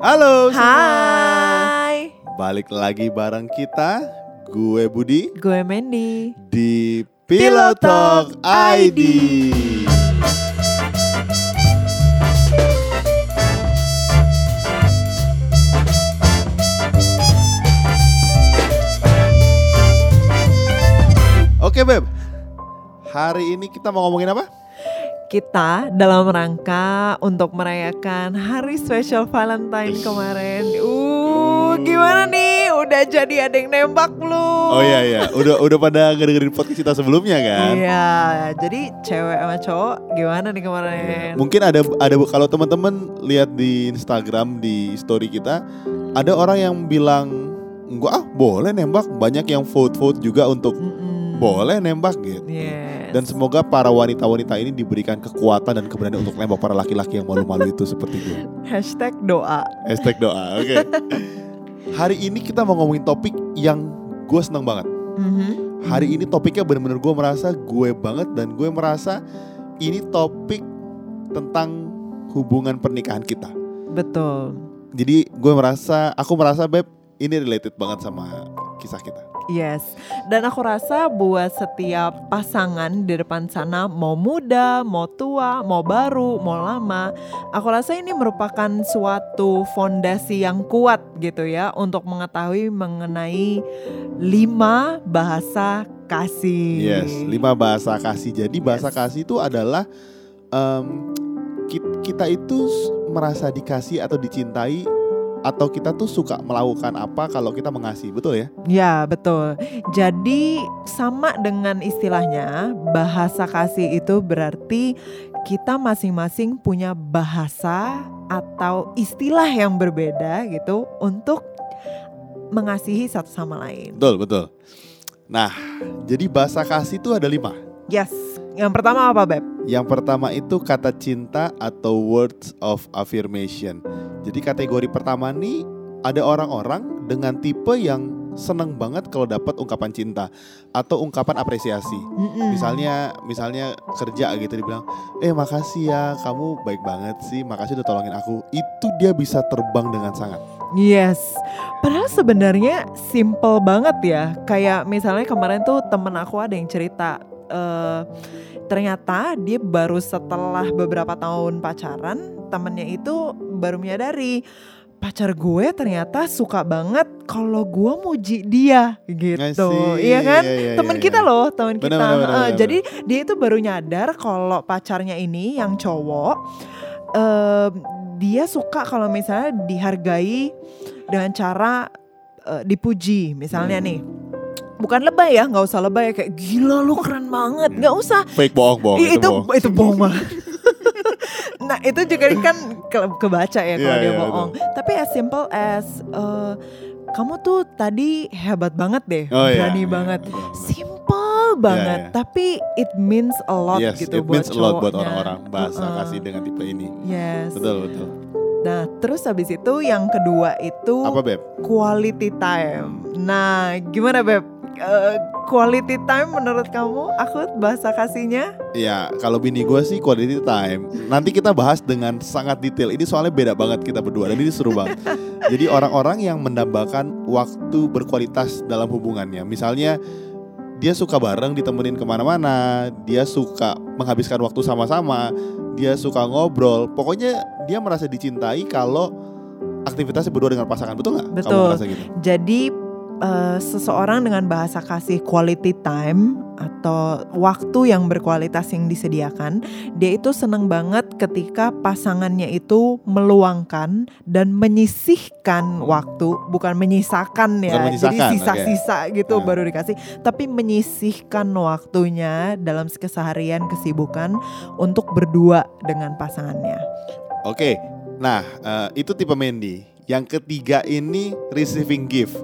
Halo semua. Hai, Balik lagi bareng kita, gue Budi gue Mandy. di Talk ID. Oke Beb, hari ini kita mau ngomongin apa? Kita dalam rangka untuk merayakan hari spesial Valentine kemarin. Uh, gimana nih? Udah jadi ada yang nembak belum? Oh iya iya, udah udah pada dengerin podcast kita sebelumnya kan? Iya, jadi cewek sama cowok gimana nih kemarin? Mungkin ada ada kalau teman-teman lihat di Instagram di story kita, ada orang yang bilang enggak ah boleh nembak, banyak yang vote-vote juga untuk Mm-mm. boleh nembak gitu. Yes. Dan semoga para wanita-wanita ini diberikan kekuatan dan keberanian untuk nembak para laki-laki yang malu-malu itu seperti gue. Hashtag doa. Hashtag doa, oke. Hari ini kita mau ngomongin topik yang gue seneng banget. Mhm. Hari ini topiknya bener-bener gue merasa gue banget dan gue merasa ini topik tentang hubungan pernikahan kita. Betul. Jadi gue merasa, aku merasa Beb ini related banget sama kisah kita. Yes, dan aku rasa buat setiap pasangan di depan sana mau muda, mau tua, mau baru, mau lama, aku rasa ini merupakan suatu fondasi yang kuat gitu ya untuk mengetahui mengenai lima bahasa kasih. Yes, lima bahasa kasih. Jadi bahasa Yes. kasih itu adalah ki- kita itu merasa dikasih atau dicintai atau kita tuh suka melakukan apa kalau kita mengasihi, betul ya? Ya betul. Jadi sama dengan istilahnya bahasa kasih itu berarti kita masing-masing punya bahasa atau istilah yang berbeda gitu untuk mengasihi satu sama lain. Betul, betul. Nah, jadi bahasa kasih itu ada lima. Yes. Yang pertama apa Beb? Yang pertama itu kata cinta atau words of affirmation. Jadi kategori pertama nih ada orang-orang dengan tipe yang seneng banget kalau dapat ungkapan cinta atau ungkapan apresiasi. Mm-mm. Misalnya misalnya kerja gitu dibilang, "Eh, makasih ya, kamu baik banget sih. Makasih udah tolongin aku." Itu dia bisa terbang dengan sangat. Yes, padahal sebenarnya simple banget ya. Kayak misalnya kemarin tuh temen aku ada yang cerita, eh ternyata dia baru setelah beberapa tahun pacaran, temennya itu baru menyadari pacar gue ternyata suka banget kalau gue muji dia gitu, Ngasih, iya kan? iya, iya, temen iya, kita iya. loh, temen kita. benar, benar, Eh, benar, jadi dia itu baru nyadar kalau pacarnya ini yang cowok eh, dia suka kalau misalnya dihargai dengan cara eh, dipuji misalnya Hmm. nih bukan lebay ya nggak usah lebay ya kayak gila lu keren banget nggak usah Fake bohong-bohong Ih, itu, itu bohong. itu bohong banget nah itu juga kan ke- kebaca ya kalau Iya, dia iya, bohong tapi as simple as eh, kamu tuh tadi hebat banget deh Oh, iya, berani iya, banget betul, betul. simple banget iya. tapi it means a lot yes, gitu it buat means a lot buat cowoknya. orang-orang bahasa Uh-uh. kasih dengan tipe ini. yes Betul, betul. nah terus habis itu yang kedua itu Apa, Beb? quality time nah gimana beb Eh, quality time menurut kamu aku bahasa kasihnya Ya, kalau bini gue sih quality time. Nanti kita bahas dengan sangat detail. Ini soalnya beda banget kita berdua dan ini seru banget. Jadi orang-orang yang mendambakan waktu berkualitas dalam hubungannya. Misalnya dia suka bareng ditemenin ke mana-mana, dia suka menghabiskan waktu sama-sama, dia suka ngobrol. Pokoknya dia merasa dicintai kalau aktivitasnya berdua dengan pasangan. Betul nggak? Kamu Betul. merasa gitu? Jadi eh, seseorang dengan bahasa kasih quality time atau waktu yang berkualitas yang disediakan, dia itu seneng banget ketika pasangannya itu meluangkan dan menyisihkan waktu, bukan menyisakan ya. Bukan menyisakan, Jadi sisa-sisa gitu Nah. baru dikasih, tapi menyisihkan waktunya dalam keseharian kesibukan untuk berdua dengan pasangannya. Oke, nah eh, itu tipe Mandy. Yang ketiga ini receiving gift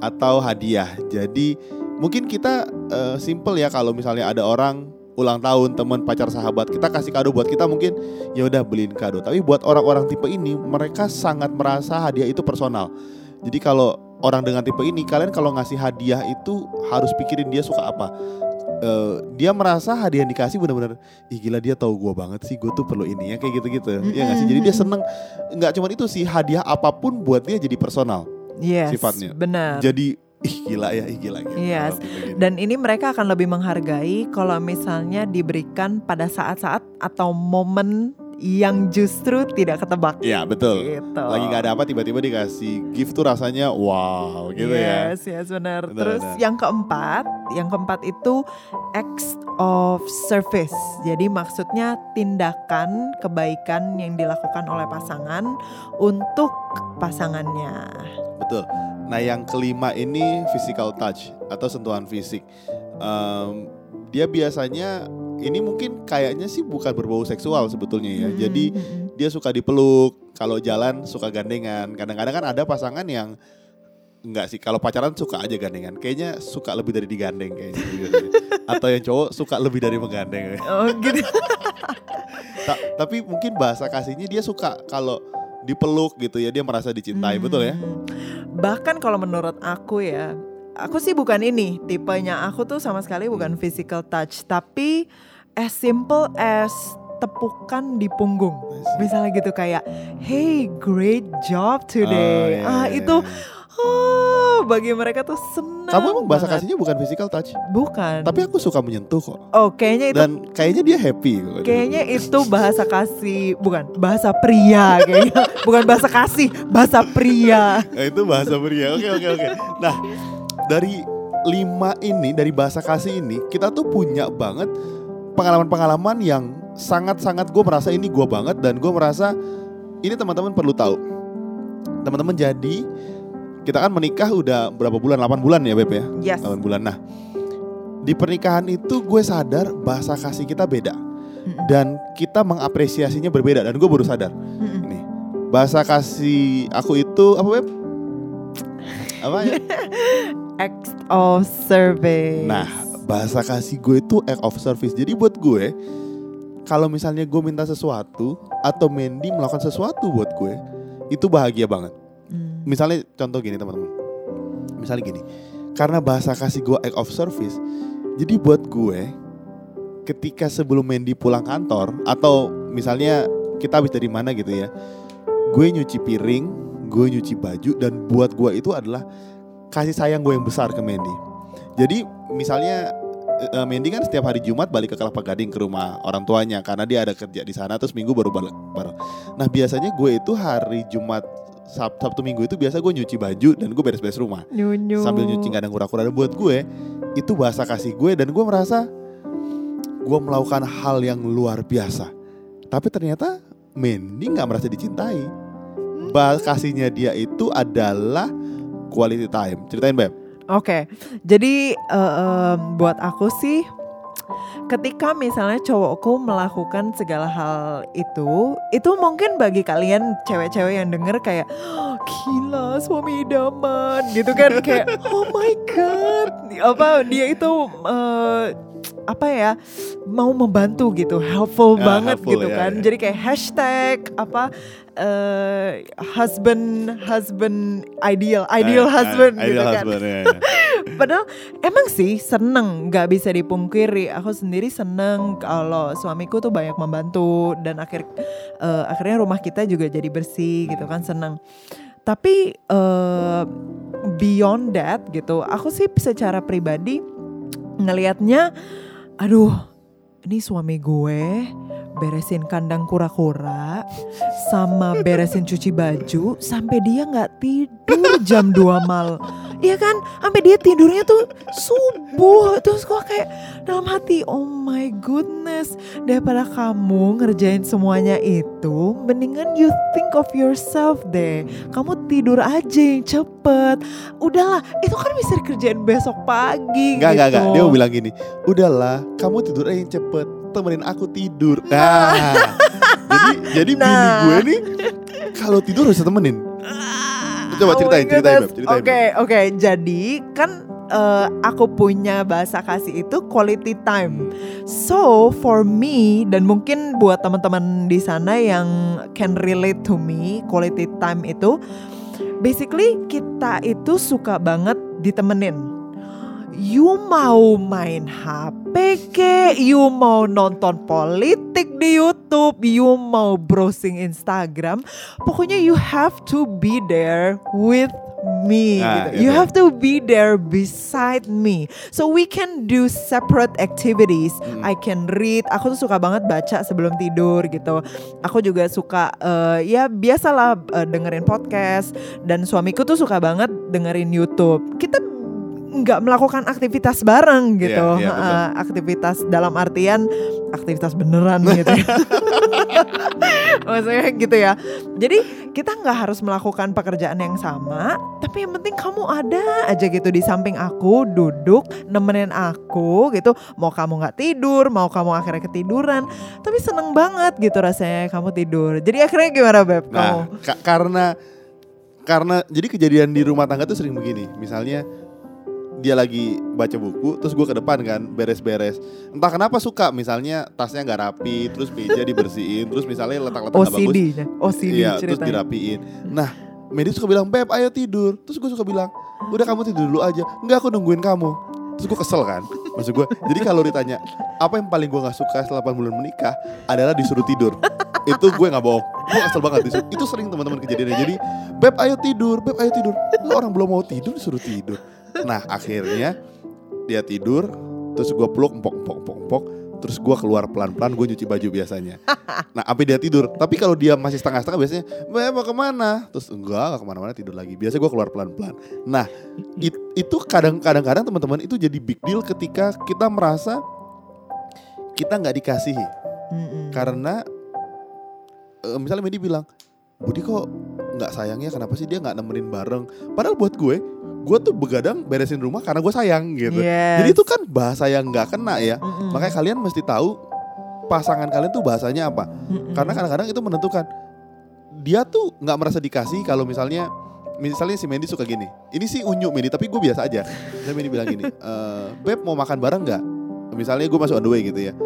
atau hadiah. Jadi mungkin kita eh, simple ya kalau misalnya ada orang ulang tahun teman pacar sahabat kita kasih kado buat kita mungkin ya udah beliin kado. Tapi buat orang-orang tipe ini mereka sangat merasa hadiah itu personal. Jadi kalau orang dengan tipe ini kalian kalau ngasih hadiah itu harus pikirin dia suka apa. eh, dia merasa hadiah yang dikasih benar-benar ih gila dia tahu gue banget sih gue tuh perlu ini ya kayak gitu-gitu ya nggak sih jadi dia seneng nggak cuma itu sih hadiah apa pun buat dia jadi personal Yes, sifatnya. benar. jadi ih gila ya ih gila gitu. Yes. Dan ini mereka akan lebih menghargai kalau misalnya diberikan pada saat-saat atau momen yang justru tidak ketebak. Iya betul Gitu. lagi nggak ada apa tiba-tiba dikasih gift tuh rasanya wow gitu ya yes, yes benar. Benar, Terus benar. yang keempat, yang keempat itu acts of service. Jadi maksudnya tindakan kebaikan yang dilakukan oleh pasangan untuk pasangannya. Betul. Nah yang kelima ini physical touch atau sentuhan fisik. Em, dia biasanya ini mungkin kayaknya sih bukan berbau seksual sebetulnya ya. Mm-mm, Jadi mm-mm. dia suka dipeluk, kalau jalan suka gandengan. Kadang-kadang kan ada pasangan yang enggak sih, kalau pacaran suka aja gandengan. Kayaknya suka lebih dari digandeng kayaknya. gitu. Atau yang cowok suka lebih dari menggandeng. Oh gitu. Ta- tapi mungkin bahasa kasihnya dia suka kalau dipeluk gitu ya, dia merasa dicintai, betul ya? Hmm. Bahkan kalau menurut aku ya, aku sih bukan ini tipenya aku tuh sama sekali bukan Hmm. physical touch, tapi as simple as tepukan di punggung. Misalnya gitu kayak, hey great job today. Oh, iya, ah iya, itu, iya. Oh bagi mereka tuh senang. Kamu emang bahasa banget. kasihnya bukan physical touch, Bukan. tapi aku suka menyentuh kok. oh kayaknya itu Dan kayaknya dia happy. kok. Kayaknya itu bahasa kasih, bukan bahasa pria kayaknya, bukan bahasa kasih, bahasa pria. Nah, itu bahasa pria. Oke oke oke. Nah dari lima ini dari bahasa kasih ini kita tuh punya banget pengalaman-pengalaman yang sangat-sangat gue merasa ini gue banget dan gue merasa ini teman-teman perlu tahu. Teman-teman jadi kita kan menikah udah berapa bulan? 8 bulan ya Beb ya? Yes. 8 bulan. Nah di pernikahan itu gue sadar bahasa kasih kita beda Mm-mm. dan kita mengapresiasinya berbeda dan gue baru sadar Mm-mm. ini bahasa kasih aku itu apa Beb? Apa ya? Act of service. Nah, bahasa kasih gue itu act of service. Jadi buat gue, kalau misalnya gue minta sesuatu atau Mandy melakukan sesuatu buat gue, itu bahagia banget. Misalnya contoh gini teman-teman. Misalnya gini, karena bahasa kasih gue act of service, jadi buat gue, ketika sebelum Mandy pulang kantor atau misalnya kita habis dari mana gitu ya, gue nyuci piring, gue nyuci baju dan buat gue itu adalah kasih sayang gue yang besar ke Mandy. Jadi misalnya eh, Mandy kan setiap hari Jumat balik ke Kelapa Gading ke rumah orang tuanya karena dia ada kerja di sana terus Minggu baru balik. Nah biasanya gue itu hari Jumat Sab- Sabtu Minggu itu biasa gue nyuci baju dan gue beres-beres rumah Nyunyu. sambil nyuci nggak ada kura-kura dan buat gue itu bahasa kasih gue dan gue merasa gue melakukan hal yang luar biasa. Tapi ternyata Mandy nggak merasa dicintai. Bahasa kasihnya dia itu adalah quality time. Ceritain Beb. Oke, jadi eh, em, buat aku sih, ketika misalnya cowokku melakukan segala hal itu, itu mungkin bagi kalian cewek-cewek yang denger kayak "Oh, gila suami idaman gitu kan kayak oh my god, apa dia itu eh, apa ya mau membantu gitu, helpful Ya, banget helpful, gitu ya, kan. ya. Jadi kayak hashtag apa eh, husband husband ideal ideal Eh, husband eh, gitu ideal kan. husband, ya, ya. Padahal emang sih seneng nggak bisa dipungkiri. Aku sendiri seneng kalau suamiku tuh banyak membantu dan akhir eh, akhirnya rumah kita juga jadi bersih gitu kan seneng. Tapi eh, beyond that gitu, aku sih secara pribadi ngelihatnya, aduh ini suami gue beresin kandang kura-kura sama beresin cuci baju sampai dia nggak tidur jam 2 malam. Iya kan? Sampai dia tidurnya tuh subuh. Terus gua kayak dalam hati, "Oh my goodness, daripada kamu ngerjain semuanya itu, mendingan you think of yourself deh. Kamu tidur aja yang cepet. Udahlah, itu kan bisa dikerjain besok pagi Enggak, gitu. enggak, enggak. Dia mau bilang gini, udahlah, kamu tidur aja yang cepet, temenin aku tidur. Nah, jadi jadi bini Nah. gue nih kalau tidur harus temenin. Coba Oh ceritain, my ceritain. Oke, oke. Jadi kan eh, aku punya bahasa kasih itu quality time. So for me dan mungkin buat teman-teman di sana yang can relate to me, quality time itu basically kita itu suka banget ditemenin. You mau main HP ke, you mau nonton politik di YouTube, you mau browsing Instagram, pokoknya you have to be there with me Nah, gitu. You itu. have to be there beside me. So we can do separate activities. Hmm. I can read. Aku tuh suka banget baca sebelum tidur gitu. Aku juga suka eh, ya biasalah eh, dengerin podcast dan suamiku tuh suka banget dengerin YouTube. Kita nggak melakukan aktivitas bareng gitu. Iya, iya, betul. Eh, aktivitas dalam artian aktivitas beneran gitu. ya. Maksudnya gitu ya. Jadi kita nggak harus melakukan pekerjaan yang sama, tapi yang penting kamu ada aja gitu di samping aku, duduk nemenin aku gitu. Mau kamu nggak tidur, mau kamu akhirnya ketiduran, tapi seneng banget gitu rasanya kamu tidur. Jadi akhirnya gimana beb? Kamu? Nah, ka- karena karena jadi kejadian di rumah tangga tuh sering begini. Misalnya dia lagi baca buku, terus gue ke depan kan beres-beres. Entah kenapa suka, misalnya tasnya nggak rapi, terus meja dibersihin, terus misalnya letak-letak nggak bagus, OCD iya, terus ceritanya. dirapiin. Nah, Medi suka bilang beb, ayo tidur. Terus gue suka bilang, udah kamu tidur dulu aja. Enggak, aku nungguin kamu. Terus gue kesel kan, maksud gue. Jadi kalau ditanya apa yang paling gue nggak suka setelah 8 bulan menikah adalah disuruh tidur. itu gue nggak bohong. Gue kesel banget disuruh. Itu sering teman-teman kejadiannya. Jadi beb, ayo tidur, beb, ayo tidur. Lah, orang belum mau tidur disuruh tidur. Nah akhirnya dia tidur, terus gue peluk empok empok empok empok, terus gue keluar pelan pelan gue nyuci baju biasanya. Nah sampai dia tidur. Tapi kalau dia masih setengah setengah biasanya, Mbak mau ke mana? Terus enggak, enggak ke mana-mana tidur lagi. Biasanya gue keluar pelan pelan. Nah it- itu kadang kadang kadang teman-teman itu jadi big deal ketika kita merasa kita nggak dikasihi Mm-mm. karena eh, misalnya Medi bilang Budi kok nggak sayangnya kenapa sih dia nggak nemenin bareng? Padahal buat gue gue tuh begadang beresin rumah karena gue sayang gitu. Yes. jadi itu kan bahasa yang nggak kena ya. Mm-mm. makanya kalian mesti tahu pasangan kalian tuh bahasanya apa. Mm-mm. karena kadang-kadang itu menentukan. Dia tuh nggak merasa dikasih kalau misalnya misalnya si Mendy suka gini ini sih unyu Mendy tapi gue biasa aja. Misalnya Mendy bilang gini "Eh, beb mau makan bareng nggak? Misalnya gue masuk on the way gitu ya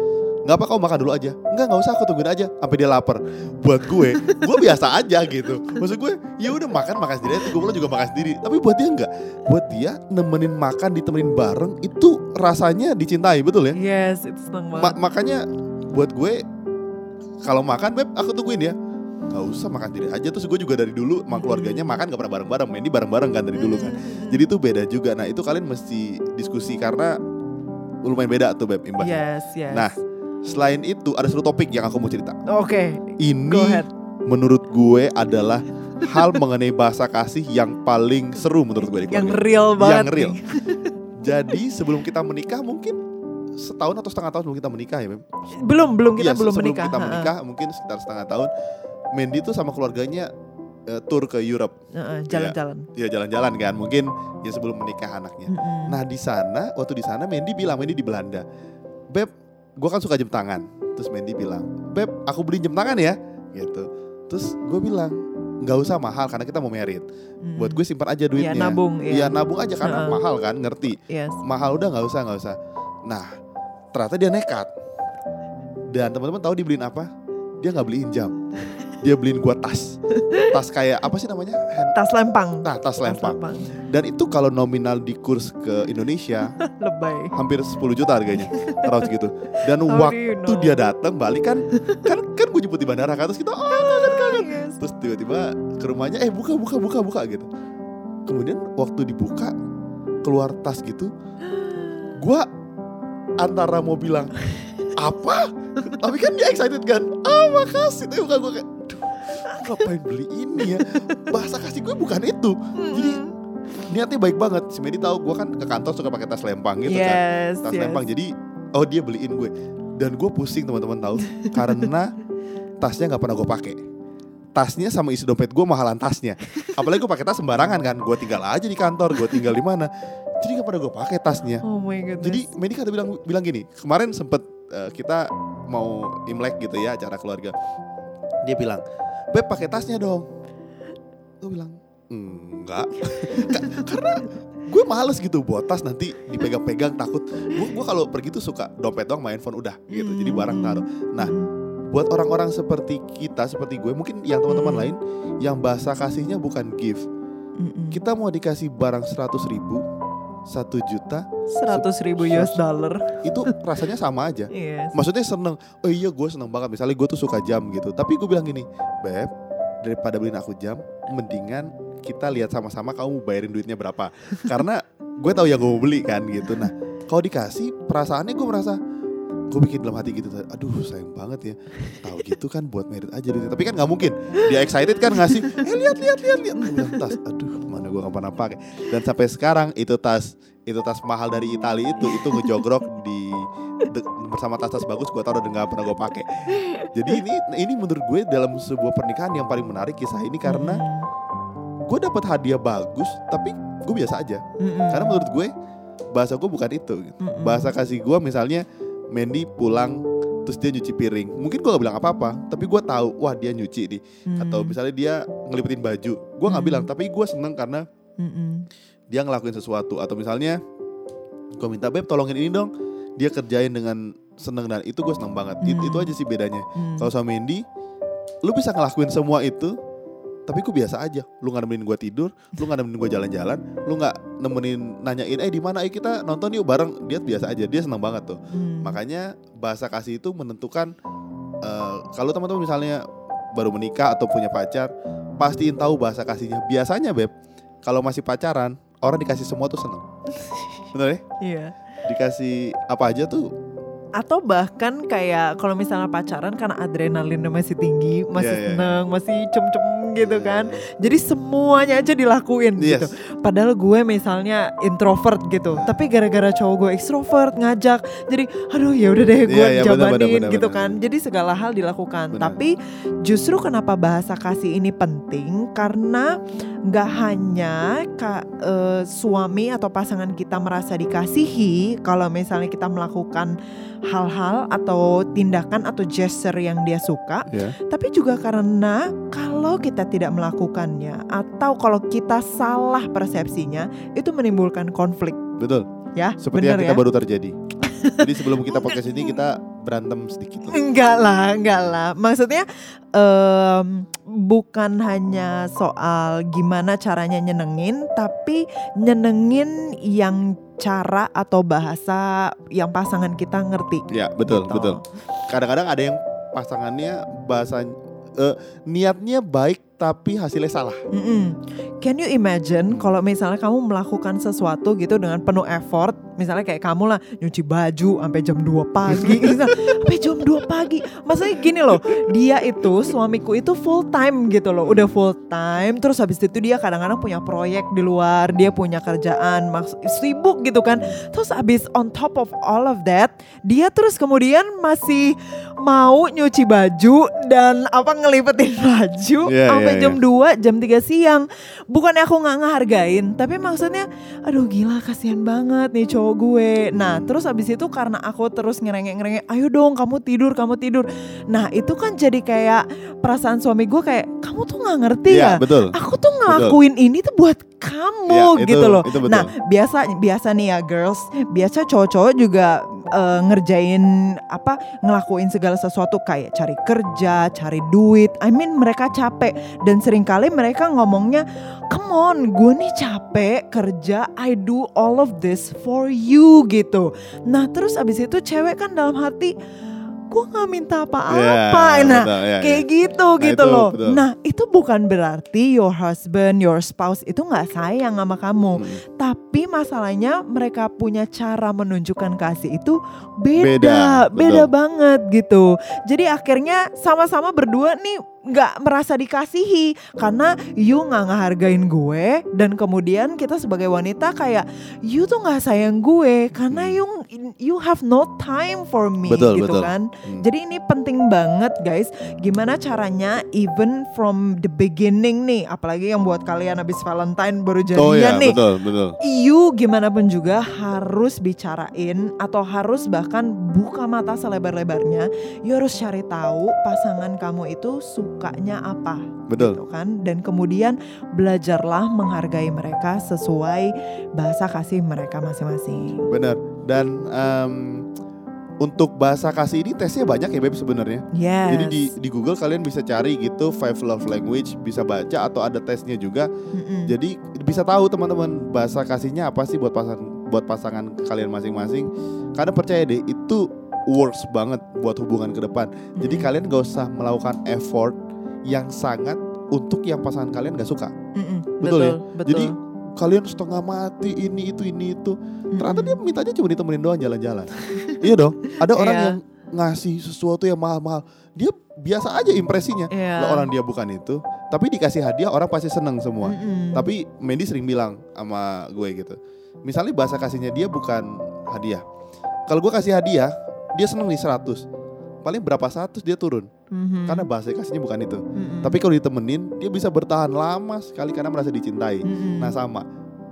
nggak apa kau makan dulu aja. Nggak nggak usah aku tungguin aja. Sampai dia lapar. Buat gue gue biasa aja gitu. Maksud gue ya udah makan makan sendiri gue pulang juga makan sendiri. Tapi buat dia nggak. Buat dia nemenin makan ditemenin bareng itu rasanya dicintai betul ya? Yes, itu seneng Ma- banget. makanya buat gue kalau makan beb aku tungguin ya. Nggak usah makan sendiri aja. Terus gue juga dari dulu sama keluarganya makan gak pernah bareng-bareng. Mendy bareng-bareng kan dari dulu kan. Jadi itu beda juga. Nah itu kalian mesti diskusi karena lumayan beda tuh beb imbasnya. Yes, yes. Nah, selain itu ada satu topik yang aku mau cerita Oke, ini go ahead. menurut gue adalah hal mengenai bahasa kasih yang paling seru menurut gue di Yang keluarga. real banget. yang real jadi sebelum kita menikah mungkin setahun atau setengah tahun sebelum kita menikah ya Belum, belum kita Iya, belum sebelum menikah. kita menikah mungkin sekitar setengah tahun. Mandy tuh sama keluarganya eh, tour ke Europe, Jalan-jalan. ya jalan-jalan kan, mungkin ya sebelum menikah anaknya. Mm-mm. Nah di sana, waktu di sana Mandy bilang, Mandy di Belanda, beb, gue kan suka jam tangan. Terus Mandy bilang, beb, aku beli jam tangan ya, gitu. Terus gue bilang, nggak usah mahal karena kita mau merit. Mm. Buat gue simpan aja duitnya. Iya, nabung, iya. Iya nabung aja karena Ha-ha. mahal kan, ngerti. Yes. Mahal udah nggak usah, nggak usah. Nah ternyata dia nekat. Dan teman-teman tahu dibeliin apa? Dia nggak beliin jam. Dia beliin gua tas. Tas kayak apa sih namanya? Hand, Tas lempang. nah, tas Tas lempang. Dan itu kalau nominal di kurs ke Indonesia Lebay. hampir 10 juta harganya. Around segitu. Dan How waktu you know? dia datang balik kan kan kan gue jemput di bandara kan terus kita oh kangen kangen. Yes. Terus tiba-tiba ke rumahnya eh buka buka buka buka gitu. Kemudian waktu dibuka keluar tas gitu gua antara mau bilang apa tapi kan dia excited kan ah makasih tapi bukan gue kayak "Duh, ngapain beli ini ya? Bahasa kasih gue bukan itu. Jadi Mm-mm. niatnya baik banget. Si Medi tahu gue kan ke kantor suka pakai tas lempang gitu kan. Yes, tas yes. lempang jadi oh dia beliin gue. Dan gue pusing teman-teman tahu. Karena tasnya nggak pernah gue pakai. Tasnya sama isi dompet gue mahalan tasnya. Apalagi gue pakai tas sembarangan kan. Gue tinggal aja di kantor gue tinggal di mana. Jadi nggak pernah gue pakai tasnya. Oh my goodness. jadi Medi kata bilang bilang gini kemarin sempet eh, kita mau imlek gitu ya acara keluarga. Dia bilang beb pakai tasnya dong. Gue bilang enggak. Ka- karena gue males gitu buat tas nanti dipegang-pegang takut. Gue gue kalau pergi tuh suka dompet doang main phone udah gitu. Jadi barang taruh. Nah buat orang-orang seperti kita seperti gue mungkin yang teman-teman Hmm. lain yang bahasa kasihnya bukan gift. Mm-mm. kita mau dikasih barang 100 ribu satu juta 100 ribu US dollar. itu rasanya sama aja. Iya. Maksudnya seneng, oh iya gue seneng banget. Misalnya gue tuh suka jam gitu. Tapi gue bilang gini, beb, daripada beliin aku jam, mendingan kita lihat sama-sama kamu mau bayarin duitnya berapa. Karena gue tahu yang gue mau beli kan gitu. Nah, kalau dikasih perasaannya gue merasa gue bikin dalam hati gitu aduh sayang banget ya tahu gitu kan buat merit aja duitnya tapi kan nggak mungkin dia excited kan ngasih eh lihat lihat lihat lihat bilang, tas aduh gue kapan pakai. Dan sampai sekarang itu tas itu tas mahal dari Italia itu itu ngejogrok di de- bersama tas-tas bagus gue tau udah nggak pernah gue pakai. Jadi ini ini menurut gue dalam sebuah pernikahan yang paling menarik kisah ini karena gue dapat hadiah bagus tapi gue biasa aja. Karena menurut gue bahasa gue bukan itu gitu. Bahasa kasih gue misalnya Mandy pulang terus dia nyuci piring mungkin gue gak bilang apa-apa tapi gue tahu wah dia nyuci nih Mm. atau misalnya dia ngelipetin baju gue nggak Hmm. bilang tapi gue seneng karena Mm-mm. dia ngelakuin sesuatu atau misalnya gue minta beb tolongin ini dong dia kerjain dengan seneng dan itu gue seneng banget Hmm. itu aja sih bedanya Mm. kalau sama Mandy lu bisa ngelakuin semua itu tapi gue biasa aja. Lu nggak nemenin gue tidur lu nggak nemenin gue jalan-jalan lu nggak nemenin nanyain eh di mana? Eh kita nonton yuk bareng. Dia biasa aja dia seneng banget tuh. Mm. makanya bahasa kasih itu menentukan eh, kalau teman-teman misalnya baru menikah atau punya pacar pastiin tahu bahasa kasihnya. Biasanya beb kalau masih pacaran orang dikasih semua tuh seneng bener ya? Iya. dikasih apa aja tuh? Atau bahkan kayak kalau misalnya pacaran karena adrenalinnya masih tinggi, masih Iya, iya. seneng, masih cem-cem gitu kan. Jadi semuanya aja dilakuin Yes. gitu. Padahal gue misalnya introvert gitu, tapi gara-gara cowok gue ekstrovert ngajak, jadi aduh ya udah deh gue benar, jabanin benar, benar, gitu benar. kan. Jadi segala hal dilakukan. Benar. Tapi justru kenapa bahasa kasih ini penting karena nggak hanya ka- eh, suami atau pasangan kita merasa dikasihi kalau misalnya kita melakukan hal-hal atau tindakan atau gesture yang dia suka, ya tapi juga karena kalau kita tidak melakukannya atau kalau kita salah persepsinya itu menimbulkan konflik betul ya. seperti yang kita ya? baru terjadi jadi sebelum kita podcast ini kita berantem sedikit lah. Enggak lah, enggak lah. Maksudnya em, bukan hanya soal gimana caranya nyenengin, tapi nyenengin yang cara atau bahasa yang pasangan kita ngerti. ya betul Gitu. betul kadang-kadang ada yang pasangannya bahasa eh, niatnya baik tapi hasilnya salah Mm-mm. Can you imagine kalau misalnya kamu melakukan sesuatu gitu dengan penuh effort, misalnya kayak kamu lah nyuci baju sampai jam 2 pagi, sampai jam 2 pagi. Maksudnya gini loh, dia itu suamiku itu full time gitu loh, udah full time. Terus habis itu dia kadang-kadang punya proyek di luar, dia punya kerjaan, maks sibuk gitu kan. Terus habis on top of all of that, dia terus kemudian masih mau nyuci baju dan apa ngelipetin baju Iya, sampai iya, jam 2, jam 3 siang. Bukannya aku nggak ngehargain, tapi maksudnya aduh gila kasihan banget nih cowok gue. Nah, terus habis itu karena aku terus ngerengek-ngerengek, ayo dong kamu tidur, kamu tidur. Nah, itu kan jadi kayak perasaan suami gue kayak kamu tuh nggak ngerti Iya ya? betul Aku tuh ngelakuin ini tuh buat kamu Iya, itu- gitu loh. itu betul. Nah, biasa biasa nih ya girls, biasa cowok-cowok juga eh, ngerjain apa ngelakuin segala sesuatu kayak cari kerja, cari duit. I mean mereka capek dan sering kali mereka ngomongnya, "Come on, gue nih capek kerja, I do all of this for you" gitu. Nah, terus abis itu cewek kan dalam hati gue nggak minta apa-apa. Iya, nah, betul, iya, kayak iya. gitu Nah, gitu itu loh. betul. Nah, itu bukan berarti your husband, your spouse itu nggak sayang sama kamu. Hmm. Tapi masalahnya mereka punya cara menunjukkan kasih itu Beda, beda, beda, betul. banget gitu. Jadi akhirnya sama-sama berdua nih nggak merasa dikasihi karena you nggak ngehargain gue dan kemudian kita sebagai wanita kayak you tuh nggak sayang gue karena you you have no time for me Betul, gitu betul. kan. Hmm. Jadi ini penting banget guys. Gimana caranya even from the beginning nih, apalagi yang buat kalian habis Valentine baru jadian oh ya nih. betul betul You gimana pun juga harus bicarain atau harus bahkan buka mata selebar-lebarnya. You harus cari tahu pasangan kamu itu sukanya apa betul gitu kan. Dan kemudian belajarlah menghargai mereka sesuai bahasa kasih mereka masing-masing. benar dan em, untuk bahasa kasih ini tesnya banyak ya beb sebenarnya Yes. Jadi di di Google kalian bisa cari gitu five love language bisa baca atau ada tesnya juga. Mm-mm. Jadi bisa tahu teman-teman bahasa kasihnya apa sih buat pasangan buat pasangan kalian masing-masing. Karena percaya deh itu works banget buat hubungan ke depan. Jadi Mm. kalian gak usah melakukan effort yang sangat untuk yang pasangan kalian gak suka. Mm-mm, Betul ya? betul. Jadi kalian setengah mati ini itu ini itu. Ternyata dia mintanya cuma ditemenin doang jalan-jalan. iya dong. Ada orang Iya. yang ngasih sesuatu yang mahal-mahal. Dia biasa aja impresinya. Iya. Lah orang dia bukan itu, tapi dikasih hadiah orang pasti seneng semua. Mm-mm. Tapi Mandy sering bilang sama gue gitu. Misalnya bahasa kasihnya dia bukan hadiah. Kalau gue kasih hadiah, dia seneng nih 100. Paling berapa 100 dia turun. Mhm. Karena bahasa kasihnya bukan itu. Mm-mm. Tapi kalau ditemenin, dia bisa bertahan lama sekali karena merasa dicintai. Mm-mm. Nah sama.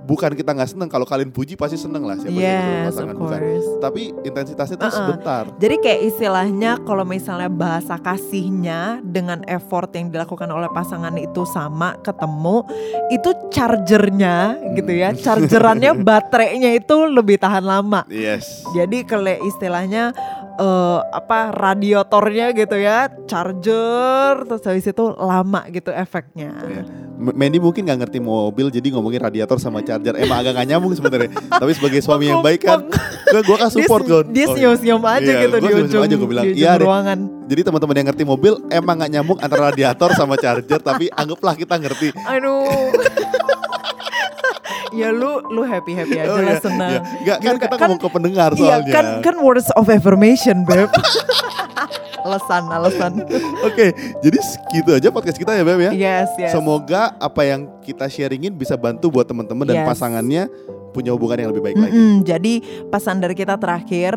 Bukan kita nggak seneng, kalau kalian puji pasti seneng lah siapa sih yes, of pasangan bukan. Tapi intensitasnya tuh Uh-uh. sebentar. Jadi kayak istilahnya kalau misalnya bahasa kasihnya dengan effort yang dilakukan oleh pasangan itu sama ketemu, itu chargernya gitu ya, chargerannya baterainya itu lebih tahan lama. Yes. Jadi kalau istilahnya eh, apa radiatornya gitu ya, charger terus habis itu lama gitu efeknya. Iya. Mandy mungkin nggak ngerti mobil jadi ngomongin radiator sama charger emang agak gak nyambung sebenarnya tapi sebagai suami yang baik kan gue gue kan support dia, dia Oh, iya. senyum-senyum aja Iya, gitu di ujung, aja, gua bilang, di ujung "Iya deh." ruangan. jadi teman-teman yang ngerti mobil emang gak nyambung antara radiator sama charger tapi anggaplah kita ngerti Aduh. ya lu lu happy happy aja Oh, lah iya, senang. iya. Nggak, kan kita ngomong ke pendengar Iya soalnya kan kan words of affirmation beb. alasan alasan. oke jadi segitu aja podcast kita ya Beb ya Yes yes. semoga apa yang kita sharingin bisa bantu buat teman-teman dan Yes. pasangannya punya hubungan yang lebih baik lagi Mm-mm, jadi pesan dari kita terakhir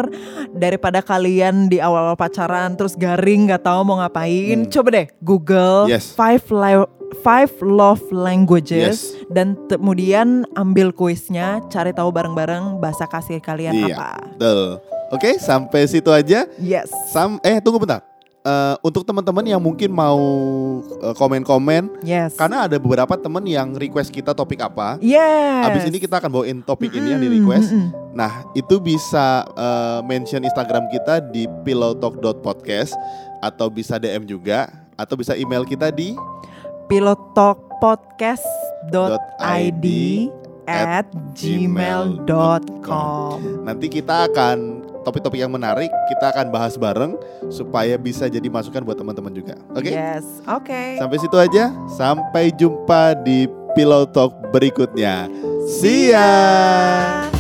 daripada kalian di awal-awal pacaran terus garing nggak tahu mau ngapain, Hmm. coba deh Google Yes. five li- five love languages Yes. dan kemudian ambil kuisnya, cari tahu bareng-bareng bahasa kasih kalian Iya. apa. Betul. Oke, sampai situ aja. Yes. Sam eh tunggu bentar. Eh, untuk teman-teman yang mungkin mau eh, komen-komen Yes. karena ada beberapa teman yang request kita topik apa. Yes. Habis ini kita akan bawain topik ini yang di request. mm-mm. Nah, itu bisa eh, mention Instagram kita di pillowtalk.podcast atau bisa DM juga atau bisa email kita di pilottalkpodcast.id at gmail.com nanti kita akan topik-topik yang menarik kita akan bahas bareng supaya bisa jadi masukan buat teman-teman juga. Oke? Yes, oke. Sampai situ aja. Sampai jumpa di Pillow Talk berikutnya. See ya.